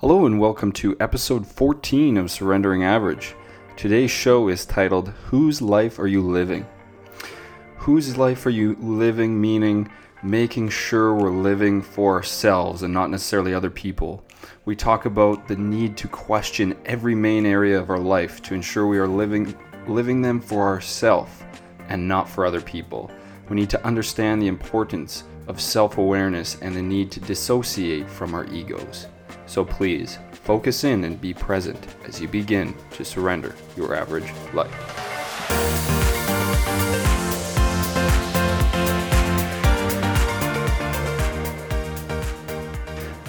Hello and welcome to episode 14 of Surrendering Average. Today's show is titled Whose Life Are You Living? Whose life are you living, meaning making sure we're living for ourselves and not necessarily other people. We talk about the need to question every main area of our life to ensure we are living living them for ourselves and not for other people. We need to understand the importance of self-awareness and the need to dissociate from our egos. So please, focus in and be present as you begin to surrender your average life.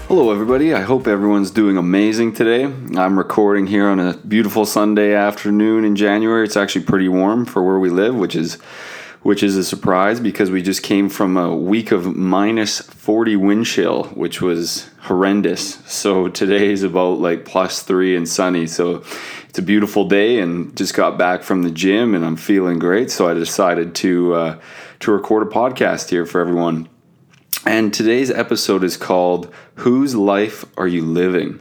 Hello, everybody. I hope everyone's doing amazing today. I'm recording here on a beautiful Sunday afternoon in January. It's actually pretty warm for where we live, which is which is a surprise because we just came from a week of minus 40 wind chill, which was horrendous. So today is about like plus three and sunny. So it's a beautiful day and just got back from the gym and I'm feeling great. So I decided to uh, to record a podcast here for everyone. And today's episode is called Whose Life Are You Living?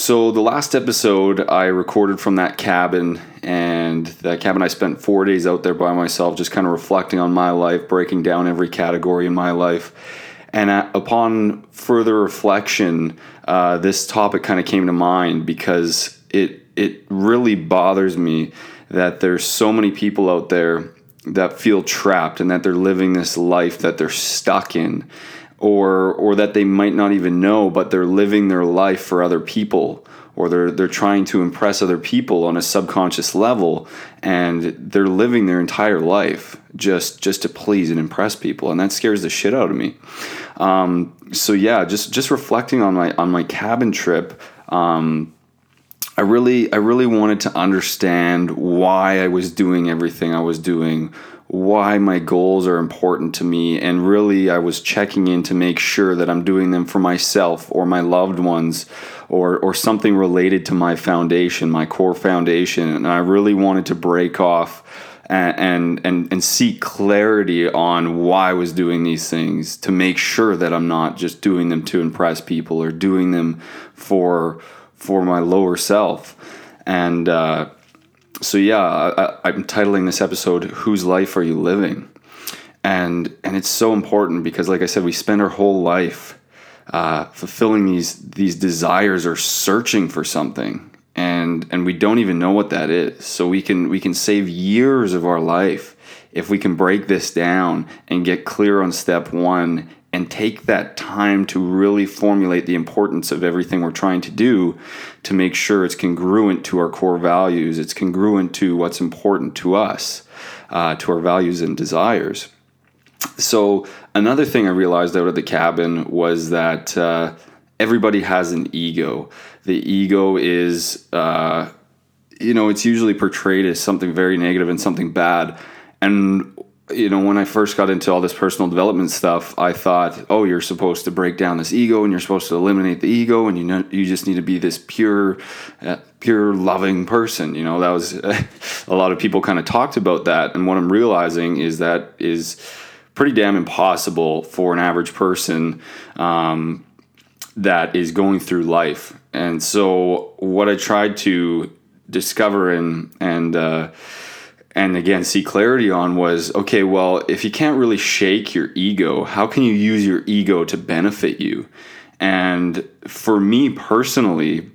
So, the last episode I recorded from that cabin, and that cabin I spent four days out there by myself, just kind of reflecting on my life, breaking down every category in my life. And upon further reflection, uh, this topic kind of came to mind because it it really bothers me that there's so many people out there that feel trapped and that they're living this life that they're stuck in or or that they might not even know, but they're living their life for other people, or they're they're trying to impress other people on a subconscious level, and they're living their entire life just just to please and impress people, and that scares the shit out of me. Um, so yeah, just just reflecting on my on my cabin trip. Um, I really I really wanted to understand why I was doing everything I was doing, why my goals are important to me and really I was checking in to make sure that I'm doing them for myself or my loved ones or or something related to my foundation, my core foundation. And I really wanted to break off and and and, seek clarity on why I was doing these things to make sure that I'm not just doing them to impress people or doing them for for my lower self and uh so yeah, I, am titling this episode "Whose Life Are You Living?" and and it's so important because, like I said, we spend our whole life uh, fulfilling these these desires or searching for something, and and we don't even know what that is. So we can we can save years of our life if we can break this down and get clear on step one and take that time to really formulate the importance of everything we're trying to do to make sure it's congruent to our core values, it's congruent to what's important to us, uh, to our values and desires. So, another thing I realized out of the cabin was that uh, everybody has an ego. The ego is, uh, you know, it's usually portrayed as something very negative and something bad. And you know, when I first got into all this personal development stuff, I thought, oh, you're supposed to break down this ego, and you're supposed to eliminate the ego, and you know, you just need to be this pure, uh, pure loving person. You know, that was uh, a lot of people kind of talked about that, and what I'm realizing is that is pretty damn impossible for an average person um, that is going through life. And so, what I tried to discover and and uh, and again see clarity on was okay well if you can't really shake your ego how can you use your ego to benefit you? And for me personally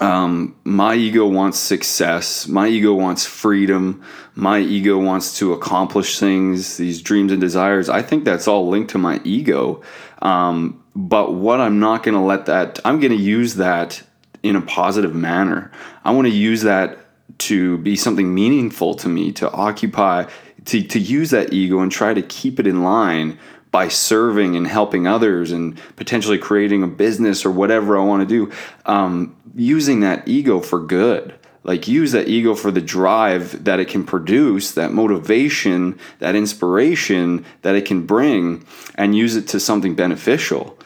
um, my ego wants success. My ego wants freedom. My ego wants to accomplish things these dreams and desires. I think that's all linked to my ego. Um, but what i'm not going to let that i'm going to use that in a positive manner. I want to use that to be something meaningful to me, to occupy, to, to use that ego and try to keep it in line by serving and helping others and potentially creating a business or whatever I want to do, um, using that ego for good. Like, use that ego for the drive that it can produce, that motivation, that inspiration that it can bring, and use it to something beneficial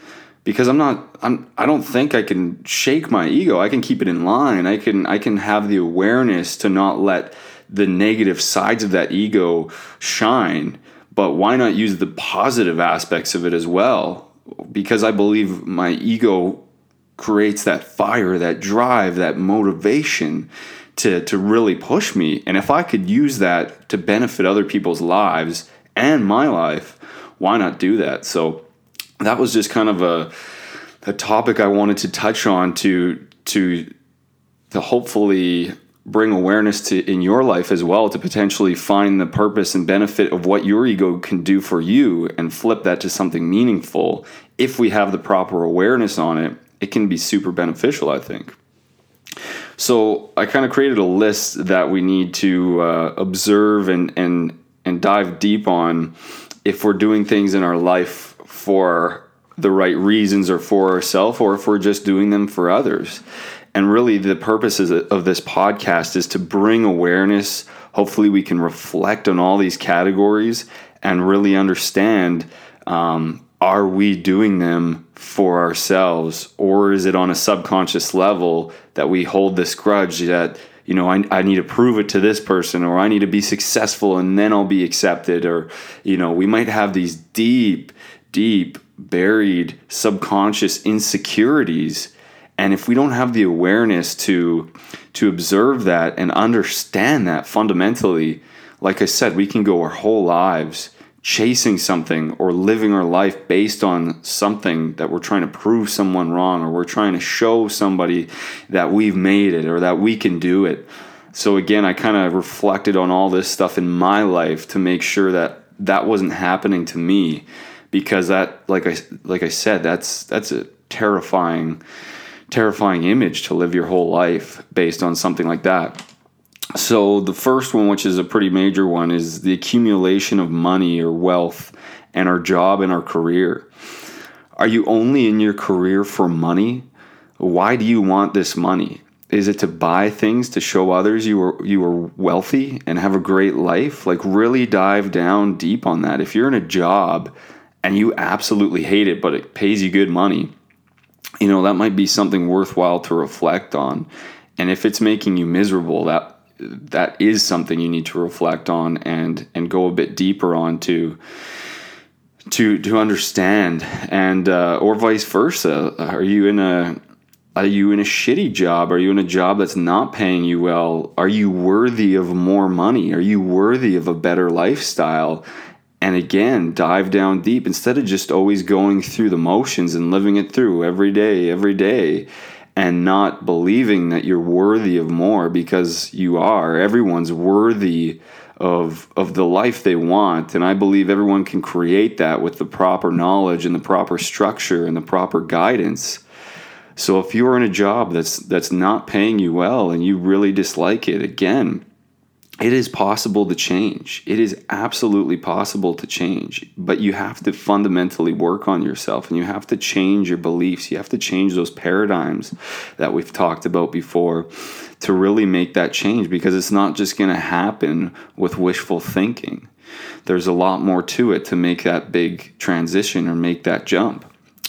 because I'm not I'm I don't think I can shake my ego. I can keep it in line. I can I can have the awareness to not let the negative sides of that ego shine. But why not use the positive aspects of it as well? Because I believe my ego creates that fire, that drive, that motivation to to really push me. And if I could use that to benefit other people's lives and my life, why not do that? So that was just kind of a a topic I wanted to touch on to to to hopefully bring awareness to in your life as well to potentially find the purpose and benefit of what your ego can do for you and flip that to something meaningful. If we have the proper awareness on it it can be super beneficial i think. So i kind of created a list that we need to uh, observe and and and dive deep on if we're doing things in our life for the right reasons or for ourselves or if we're just doing them for others. And really, the purpose of this podcast is to bring awareness. Hopefully, we can reflect on all these categories and really understand um, are we doing them for ourselves, or is it on a subconscious level that we hold this grudge that, you know, I, I need to prove it to this person, or I need to be successful and then I'll be accepted, or, you know, we might have these deep, deep, buried subconscious insecurities and if we don't have the awareness to to observe that and understand that fundamentally, like I said, we can go our whole lives chasing something or living our life based on something that we're trying to prove someone wrong or we're trying to show somebody that we've made it or that we can do it. So again, I kind of reflected on all this stuff in my life to make sure that that wasn't happening to me because that like I like I said that's that's a terrifying terrifying image to live your whole life based on something like that. So, the first one, which is a pretty major one, is the accumulation of money or wealth and our job and our career. Are you only in your career for money? Why do you want this money? Is it to buy things to show others you are you are wealthy and have a great life? Like really dive down deep on that. If you're in a job and you absolutely hate it but it pays you good money, you know that might be something worthwhile to reflect on. And if it's making you miserable that that is something you need to reflect on and and go a bit deeper on to to to understand. And uh, or vice versa. Are you in a are you in a shitty job? Are you in a job that's not paying you well? Are you worthy of more money? Are you worthy of a better lifestyle and again dive down deep. Instead of just always going through the motions and living it through every day every day and not believing that you're worthy of more because you are. Everyone's worthy of of the life they want. And i believe everyone can create that with the proper knowledge and the proper structure and the proper guidance. So if you're in a job that's that's not paying you well and you really dislike it again it is possible to change. It is absolutely possible to change, but you have to fundamentally work on yourself and you have to change your beliefs. You have to change those paradigms that we've talked about before to really make that change because it's not just going to happen with wishful thinking. There's a lot more to it to make that big transition or make that jump.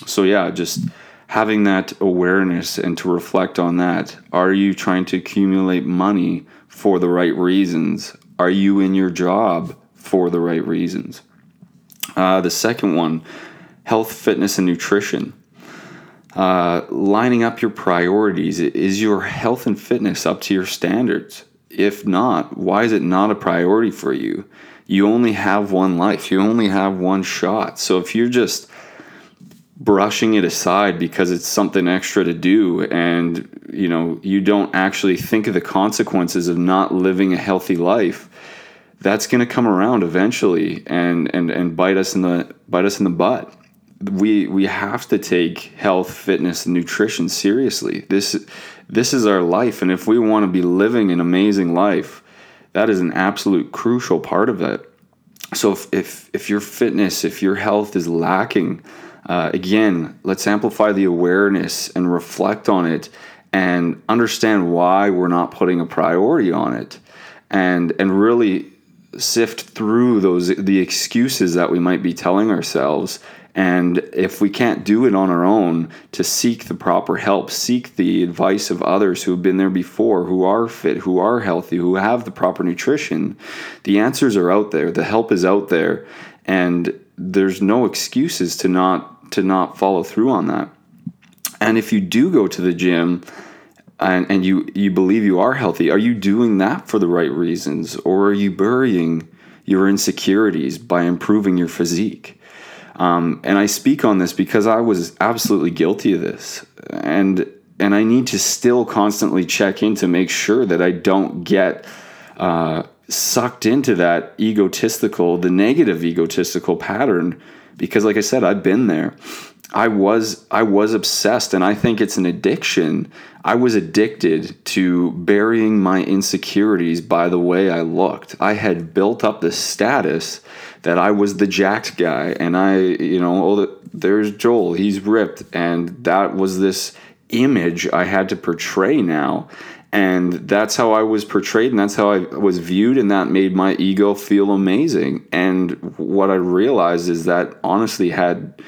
So, yeah, just having that awareness and to reflect on that. Are you trying to accumulate money? for the right reasons? Are you in your job for the right reasons? Uh, the second one, health, fitness, and nutrition. Uh, lining up your priorities. Is your health and fitness up to your standards? If not, why is it not a priority for you? You only have one life, you only have one shot. So if you're just brushing it aside because it's something extra to do. And you know you don't actually think of the consequences of not living a healthy life. That's going to come around eventually and and and bite us in the bite us in the butt. We we have to take health fitness and nutrition seriously. This this is our life. And if we want to be living an amazing life that is an absolute crucial part of it. So if if, if your fitness if your health is lacking uh, again, let's amplify the awareness and reflect on it and understand why we're not putting a priority on it and and really sift through those the excuses that we might be telling ourselves. And if we can't do it on our own to seek the proper help seek the advice of others who have been there before who are fit who are healthy who have the proper nutrition the answers are out there. The help is out there. And there's no excuses to not to not follow through on that. And if you do go to the gym and, and you, you believe you are healthy, are you doing that for the right reasons? Or are you burying your insecurities by improving your physique? Um, and I speak on this because I was absolutely guilty of this. And and I need to still constantly check in to make sure that I don't get uh, sucked into that egotistical, the negative egotistical pattern. Because, like I said, I've been there. I was I was obsessed and I think it's an addiction. I was addicted to burying my insecurities by the way I looked. I had built up the status that I was the jacked guy and I, you know, oh there's Joel, he's ripped and that was this image I had to portray now. And that's how I was portrayed, and that's how I was viewed, and that made my ego feel amazing. And what I realized is that honestly had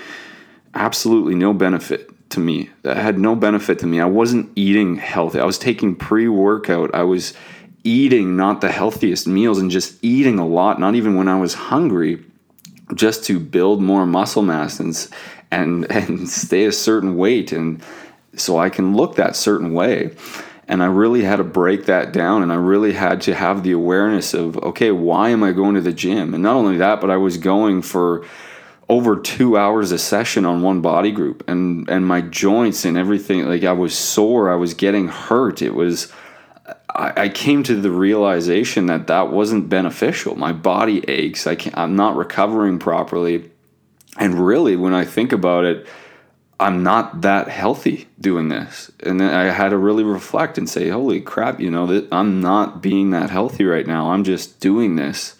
absolutely no benefit to me. That had no benefit to me. I wasn't eating healthy. I was taking pre workout. I was eating not the healthiest meals and just eating a lot, not even when I was hungry, just to build more muscle mass and and and stay a certain weight and so I can look that certain way. And I really had to break that down and I really had to have the awareness of okay, why am I going to the gym? And not only that, but I was going for over two hours a session on one body group and and my joints and everything like i was sore i was getting hurt. It was I, I came to the realization that that wasn't beneficial. My body aches I can't, i'm not recovering properly. And really when i think about it i'm not that healthy doing this and then i had to really reflect and say holy crap you know that i'm not being that healthy right now i'm just doing this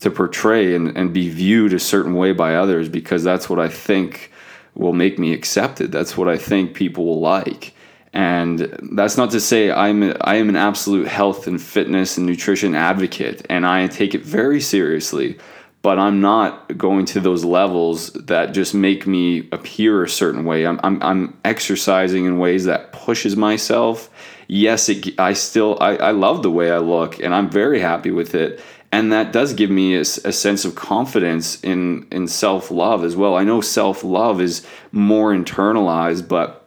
to portray and, and be viewed a certain way by others because that's what I think will make me accepted. That's what I think people will like. And that's not to say I'm a, I am an absolute health and fitness and nutrition advocate, and I take it very seriously. But I'm not going to those levels that just make me appear a certain way. I'm, I'm, I'm exercising in ways that pushes myself. Yes, it, I still I, I love the way I look, and I'm very happy with it and that does give me a, a sense of confidence in in self love as well. I know self love is more internalized, but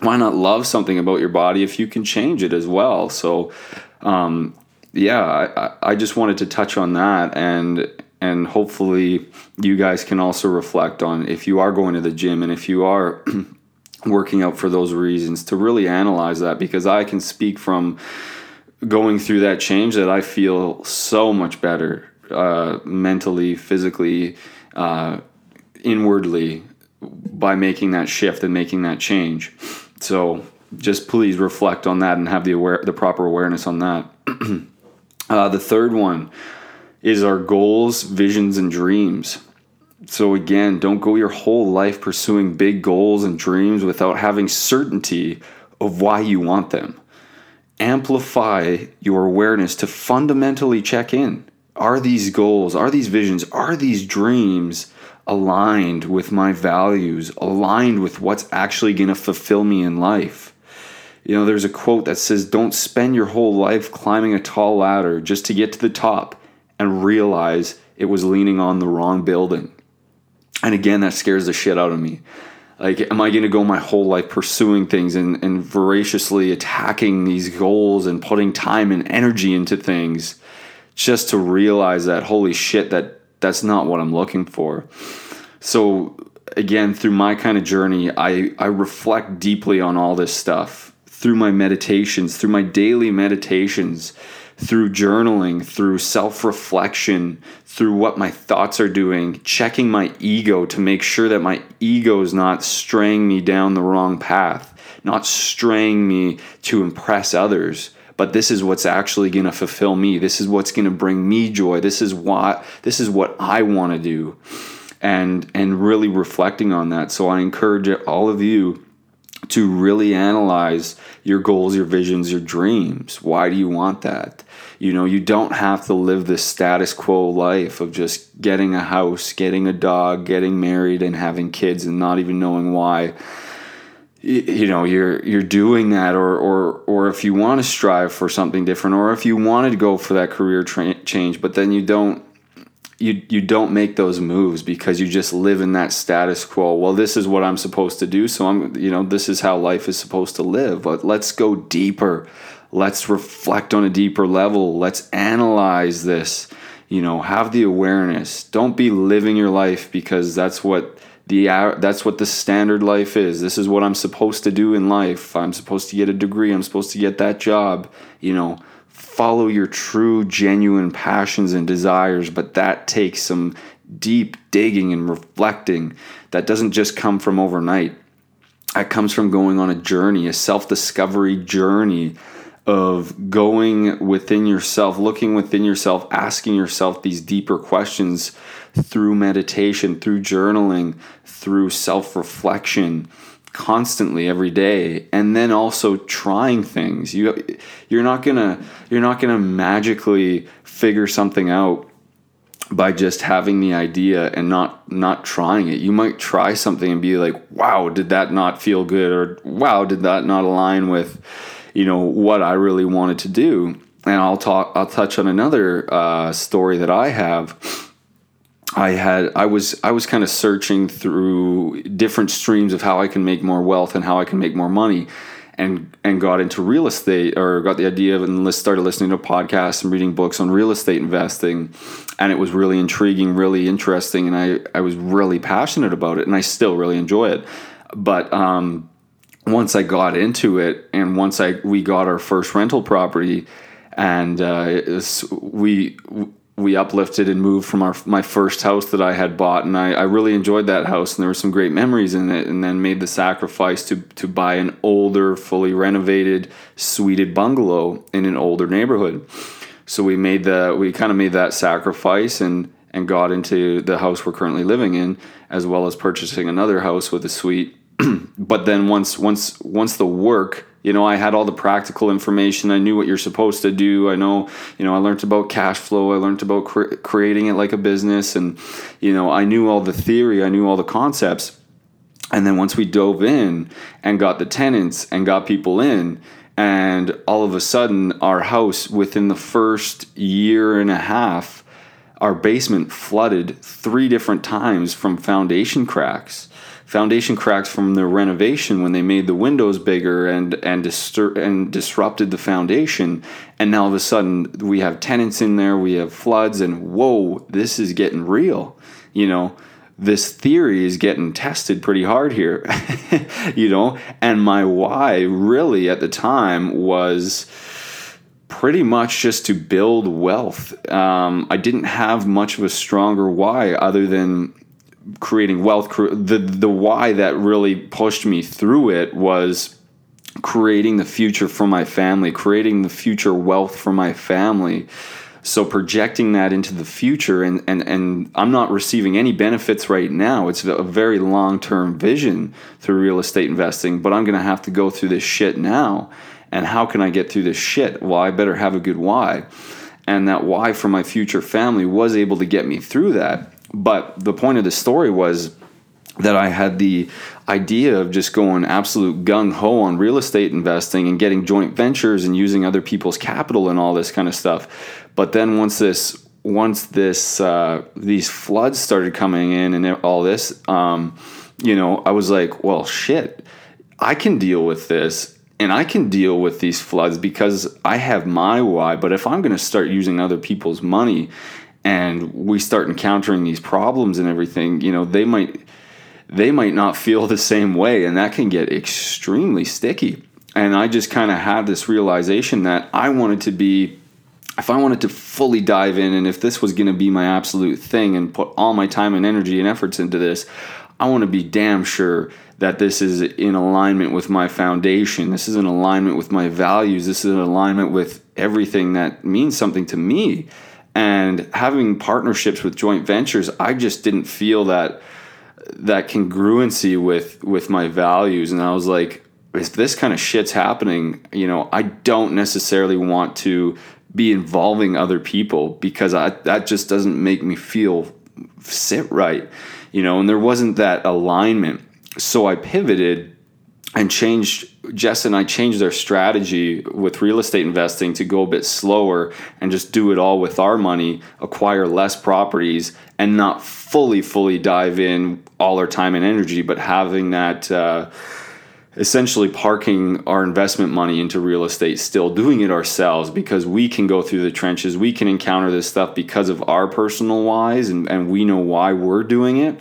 why not love something about your body if you can change it as well? So, um, yeah, I, I just wanted to touch on that and and hopefully you guys can also reflect on if you are going to the gym and if you are working out for those reasons to really analyze that because I can speak from going through that change that I feel so much better uh, mentally, physically, uh, inwardly by making that shift and making that change. So just please reflect on that and have the aware the proper awareness on that. uh, the third one is our goals, visions, and dreams. So again, don't go your whole life pursuing big goals and dreams without having certainty of why you want them amplify your awareness to fundamentally check in. Are these goals, are these visions, are these dreams aligned with my values, aligned with what's actually going to fulfill me in life? You know, there's a quote that says, Don't spend your whole life climbing a tall ladder just to get to the top and realize it was leaning on the wrong building. And again, that scares the shit out of me. Like am i going to go my whole life pursuing things and, and voraciously attacking these goals and putting time and energy into things just to realize that holy shit that that's not what i'm looking for? So again through my kind of journey i i reflect deeply on all this stuff through my meditations through my daily meditations through journaling, through self reflection, through what my thoughts are doing, checking my ego to make sure that my ego is not straying me down the wrong path, not straying me to impress others. But this is what's actually going to fulfill me. This is what's going to bring me joy. This is what this is what I want to do, and and really reflecting on that. So I encourage all of you to really analyze your goals, your visions, your dreams. Why do you want that? You know, you don't have to live this status quo life of just getting a house, getting a dog, getting married and having kids and not even knowing why you know you're you're doing that or or or if you want to strive for something different or if you wanted to go for that career tra- change but then you don't you you don't make those moves because you just live in that status quo. Well, this is what I'm supposed to do, so I'm you know this is how life is supposed to live. But let's go deeper. Let's reflect on a deeper level. Let's analyze this. You know, have the awareness. Don't be living your life because that's what the that's what the standard life is. This is what I'm supposed to do in life. I'm supposed to get a degree. I'm supposed to get that job. You know, follow your true, genuine passions and desires, but that takes some deep digging and reflecting. That doesn't just come from overnight. That comes from going on a journey, a self discovery journey of going within yourself, looking within yourself, asking yourself these deeper questions through meditation, through journaling, through self reflection constantly every day and then also trying things. You you're not going to you're not going to magically figure something out by just having the idea and not not trying it. You might try something and be like wow did that not feel good? or wow did that not align with you know what I really wanted to do? And I'll talk I'll touch on another uh, story that I have I had I was I was kind of searching through different streams of how I can make more wealth and how I can make more money and and got into real estate or got the idea of and started listening to podcasts and reading books on real estate investing. And it was really intriguing really interesting and I I was really passionate about it and I still really enjoy it. But um, once I got into it and once I we got our first rental property and uh, was, we we uplifted and moved from our my first house that I had bought, and I, I really enjoyed that house, and there were some great memories in it. And then made the sacrifice to to buy an older, fully renovated, suited bungalow in an older neighborhood. So we made the we kind of made that sacrifice and and got into the house we're currently living in, as well as purchasing another house with a suite. but then once once once the work you know i had all the practical information. I knew what you're supposed to do. I know you know i learned about cash flow. I learned about cre- creating it like a business. And you know i knew all the theory. I knew all the concepts. And then once we dove in and got the tenants and got people in and all of a sudden our house within the first year and a half our basement flooded three different times from foundation cracks foundation cracks from the renovation when they made the windows bigger and and distur- and disrupted the foundation. And now all of a sudden we have tenants in there we have floods and whoa this is getting real. You know this theory is getting tested pretty hard here you know? And my why really at the time was pretty much just to build wealth. Um, i didn't have much of a stronger why other than creating wealth the the why that really pushed me through it was creating the future for my family creating the future wealth for my family. So projecting that into the future and and and I'm not receiving any benefits right now. It's a very long-term vision through real estate investing but I'm going to have to go through this shit now. And how can I get through this shit? Well I better have a good why. And that why for my future family was able to get me through that but the point of the story was that I had the idea of just going absolute gung ho on real estate investing and getting joint ventures and using other people's capital and all this kind of stuff. But then once this once this uh, these floods started coming in and all this, um, you know, I was like, well, shit, I can deal with this and I can deal with these floods because I have my why. But if I'm going to start using other people's money and we start encountering these problems and everything, you know, they might they might not feel the same way and that can get extremely sticky. And I just kind of had this realization that I wanted to be if I wanted to fully dive in and if this was going to be my absolute thing and put all my time and energy and efforts into this, I want to be damn sure that this is in alignment with my foundation. This is in alignment with my values. This is in alignment with everything that means something to me and having partnerships with joint ventures i just didn't feel that that congruency with with my values. And i was like if this kind of shit's happening you know i don't necessarily want to be involving other people because I, that just doesn't make me feel sit right you know? And there wasn't that alignment. So i pivoted and changed Jess and I changed our strategy with real estate investing to go a bit slower and just do it all with our money, acquire less properties, and not fully, fully dive in all our time and energy, but having that. Uh, essentially parking our investment money into real estate still doing it ourselves because we can go through the trenches we can encounter this stuff because of our personal whys and, and we know why we're doing it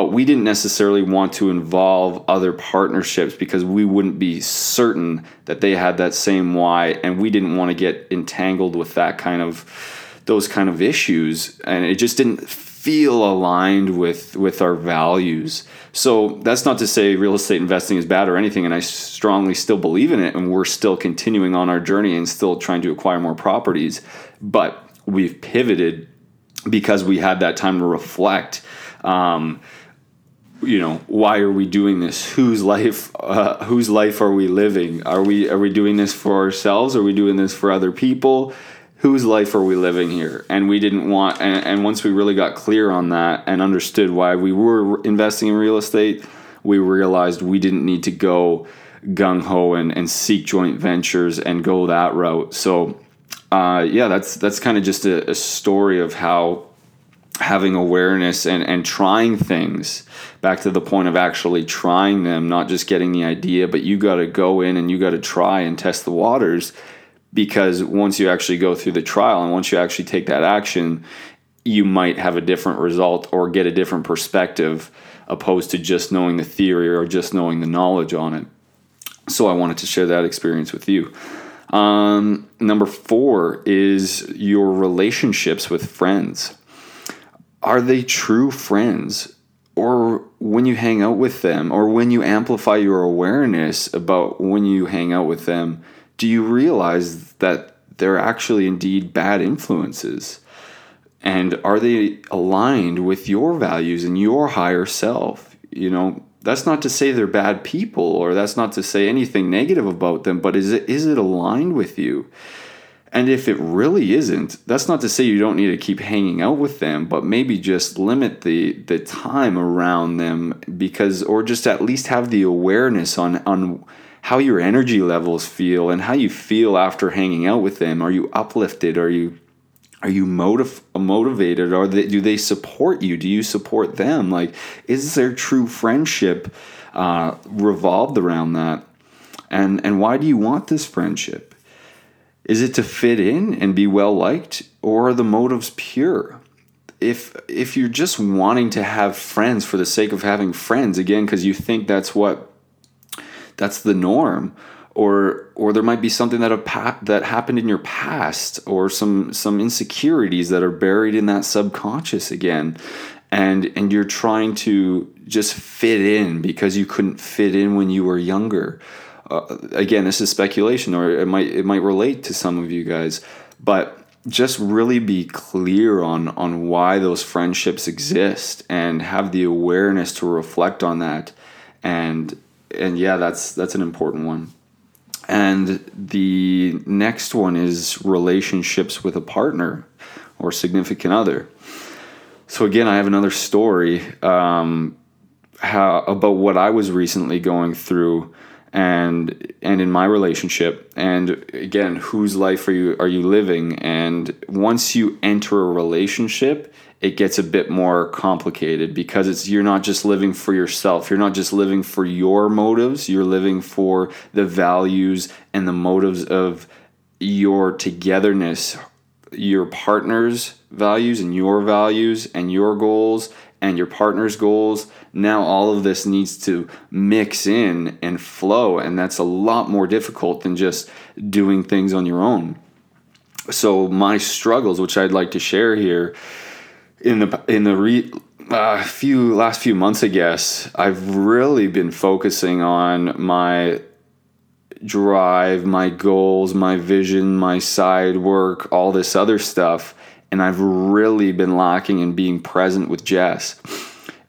but we didn't necessarily want to involve other partnerships because we wouldn't be certain that they had that same why and we didn't want to get entangled with that kind of those kind of issues and it just didn't feel aligned with with our values. So that's not to say real estate investing is bad or anything and i strongly still believe in it and we're still continuing on our journey and still trying to acquire more properties but we've pivoted because we had that time to reflect um, you know why are we doing this? Whose life uh, whose life are we living? Are we are we doing this for ourselves? Are we doing this for other people? Whose life are we living here? And we didn't want and, and once we really got clear on that and understood why we were investing in real estate we realized we didn't need to go gung-ho and, and seek joint ventures and go that route. So uh, yeah that's that's kind of just a, a story of how having awareness and, and trying things back to the point of actually trying them, not just getting the idea, but you got to go in and you got to try and test the waters because once you actually go through the trial and once you actually take that action, you might have a different result or get a different perspective opposed to just knowing the theory or just knowing the knowledge on it. So I wanted to share that experience with you. Um, number four is your relationships with friends. Are they true friends? or when you hang out with them or when you amplify your awareness about when you hang out with them do you realize that they're actually indeed bad influences? And are they aligned with your values and your higher self? You know that's not to say they're bad people or that's not to say anything negative about them but is it is it aligned with you and if it really isn't, that's not to say you don't need to keep hanging out with them, but maybe just limit the the time around them because or just at least have the awareness on on how your energy levels feel and how you feel after hanging out with them. Are you uplifted? Are you are you motiv- motivated? Are they, do they support you? Do you support them? Like, is there true friendship uh, revolved around that? And and why do you want this friendship? Is it to fit in and be well liked, or are the motives pure? If if you're just wanting to have friends for the sake of having friends, again, because you think that's what that's the norm, or or there might be something that a that happened in your past, or some some insecurities that are buried in that subconscious again, and and you're trying to just fit in because you couldn't fit in when you were younger uh, again, this is speculation, or it might it might relate to some of you guys, but just really be clear on on why those friendships exist and have the awareness to reflect on that. And and yeah that's that's an important one. And the next one is relationships with a partner or significant other. So again i have another story um, how about what i was recently going through and and in my relationship and again whose life are you are you living? And once you enter a relationship it gets a bit more complicated because it's you're not just living for yourself. You're not just living for your motives. You're living for the values and the motives of your togetherness your partner's values and your values and your goals and your partner's goals now all of this needs to mix in and flow and that's a lot more difficult than just doing things on your own. So my struggles which i'd like to share here in the in the re, uh, few last few months i guess i've really been focusing on my drive my goals my vision my side work all this other stuff and i've really been lacking in being present with jess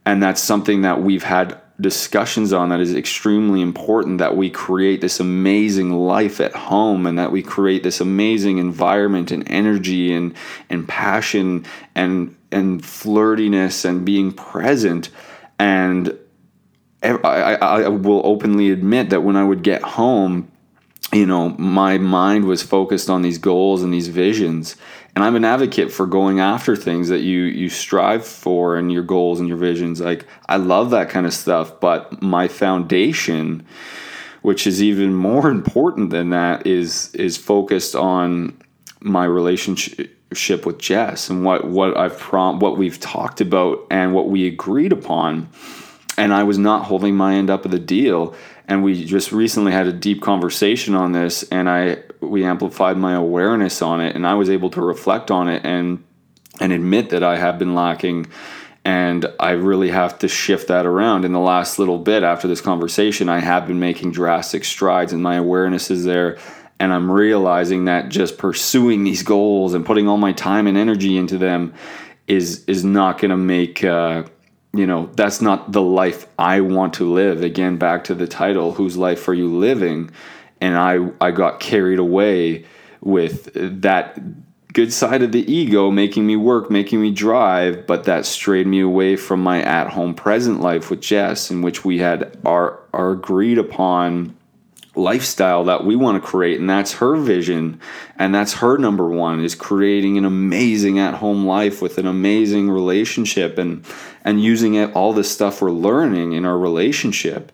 and that's something that we've had discussions on that is extremely important that we create this amazing life at home and that we create this amazing environment and energy and and passion and and flirtiness and being present and I, I, I will openly admit that when I would get home, you know, my mind was focused on these goals and these visions. And I'm an advocate for going after things that you you strive for and your goals and your visions. Like I love that kind of stuff, but my foundation, which is even more important than that, is is focused on my relationship with Jess and what what I've prom what we've talked about and what we agreed upon and I was not holding my end up of the deal. And we just recently had a deep conversation on this, and I we amplified my awareness on it, and I was able to reflect on it and and admit that I have been lacking. And I really have to shift that around. In the last little bit after this conversation, I have been making drastic strides, and my awareness is there. And I'm realizing that just pursuing these goals and putting all my time and energy into them is is not going to make uh, you know that's not the life i want to live again back to the title whose life are you living and i i got carried away with that good side of the ego making me work making me drive but that strayed me away from my at home present life with jess in which we had our our agreed upon lifestyle that we want to create and that's her vision and that's her number one is creating an amazing at home life with an amazing relationship and and using it all the stuff we're learning in our relationship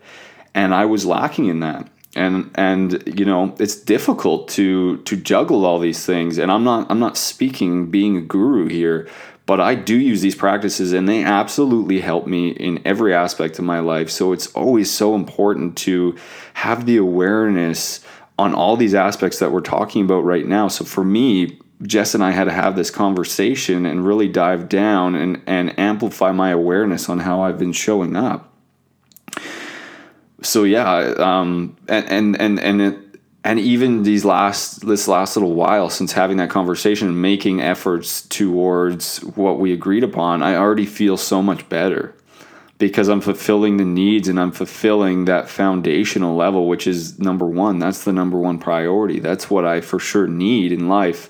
and I was lacking in that and and you know it's difficult to to juggle all these things and I'm not I'm not speaking being a guru here but I do use these practices and they absolutely help me in every aspect of my life. So it's always so important to have the awareness on all these aspects that we're talking about right now. So for me, Jess and I had to have this conversation and really dive down and, and amplify my awareness on how I've been showing up. So yeah, um, and and and and it, and even these last this last little while since having that conversation making efforts towards what we agreed upon i already feel so much better because i'm fulfilling the needs and i'm fulfilling that foundational level which is number one that's the number one priority. That's what i for sure need in life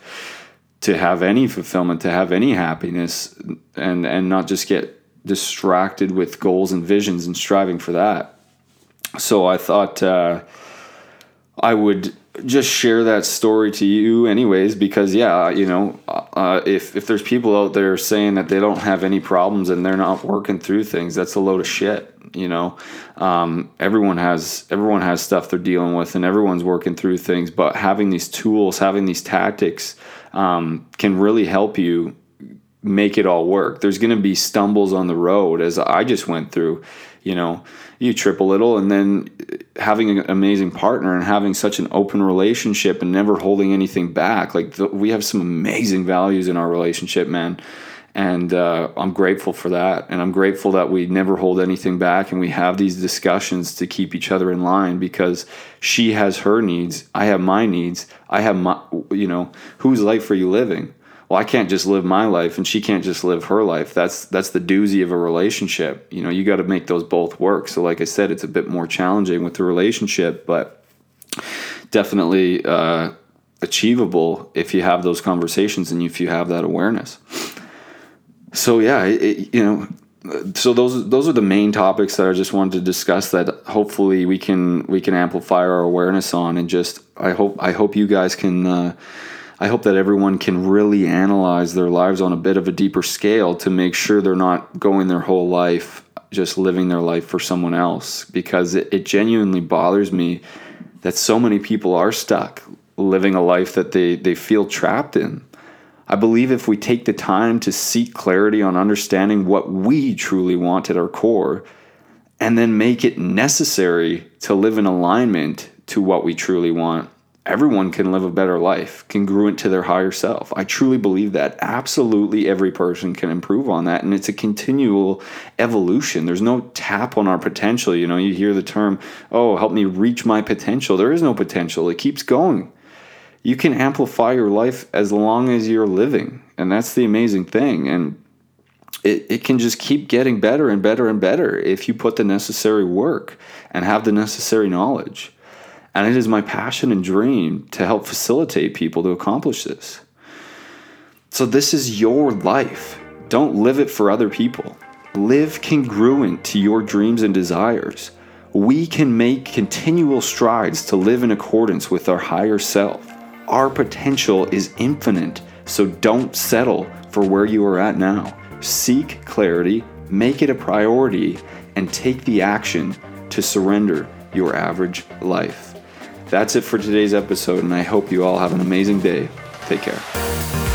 to have any fulfillment to have any happiness and and not just get distracted with goals and visions and striving for that so i thought uh, I would just share that story to you anyways because yeah you know uh, if, if there's people out there saying that they don't have any problems and they're not working through things that's a load of shit you know? Um, everyone has everyone has stuff they're dealing with and everyone's working through things but having these tools having these tactics um, can really help you make it all work. There's going to be stumbles on the road as i just went through you know you trip a little and then having an amazing partner and having such an open relationship and never holding anything back like the, we have some amazing values in our relationship man. And uh, i'm grateful for that. And i'm grateful that we never hold anything back and we have these discussions to keep each other in line because she has her needs i have my needs i have my you know whose life are you living well, I can't just live my life and she can't just live her life. That's that's the doozy of a relationship. You know, you got to make those both work. So, like I said, it's a bit more challenging with the relationship, but definitely uh, achievable if you have those conversations and if you have that awareness. So, yeah, it, you know. So those those are the main topics that I just wanted to discuss that hopefully we can we can amplify our awareness on and just I hope I hope you guys can uh, I hope that everyone can really analyze their lives on a bit of a deeper scale to make sure they're not going their whole life just living their life for someone else because it, it genuinely bothers me that so many people are stuck living a life that they, they feel trapped in. I believe if we take the time to seek clarity on understanding what we truly want at our core, and then make it necessary to live in alignment to what we truly want, everyone can live a better life, congruent to their higher self. I truly believe that. Absolutely every person can improve on that. And it's a continual evolution. There's no tap on our potential. You know, you hear the term, oh, help me reach my potential. There is no potential, it keeps going. You can amplify your life as long as you're living. And that's the amazing thing. And it, it can just keep getting better and better and better if you put the necessary work and have the necessary knowledge. And it is my passion and dream to help facilitate people to accomplish this. So, this is your life. Don't live it for other people. Live congruent to your dreams and desires. We can make continual strides to live in accordance with our higher self. Our potential is infinite, so don't settle for where you are at now. Seek clarity, make it a priority, and take the action to surrender your average life. That's it for today's episode, and I hope you all have an amazing day. Take care.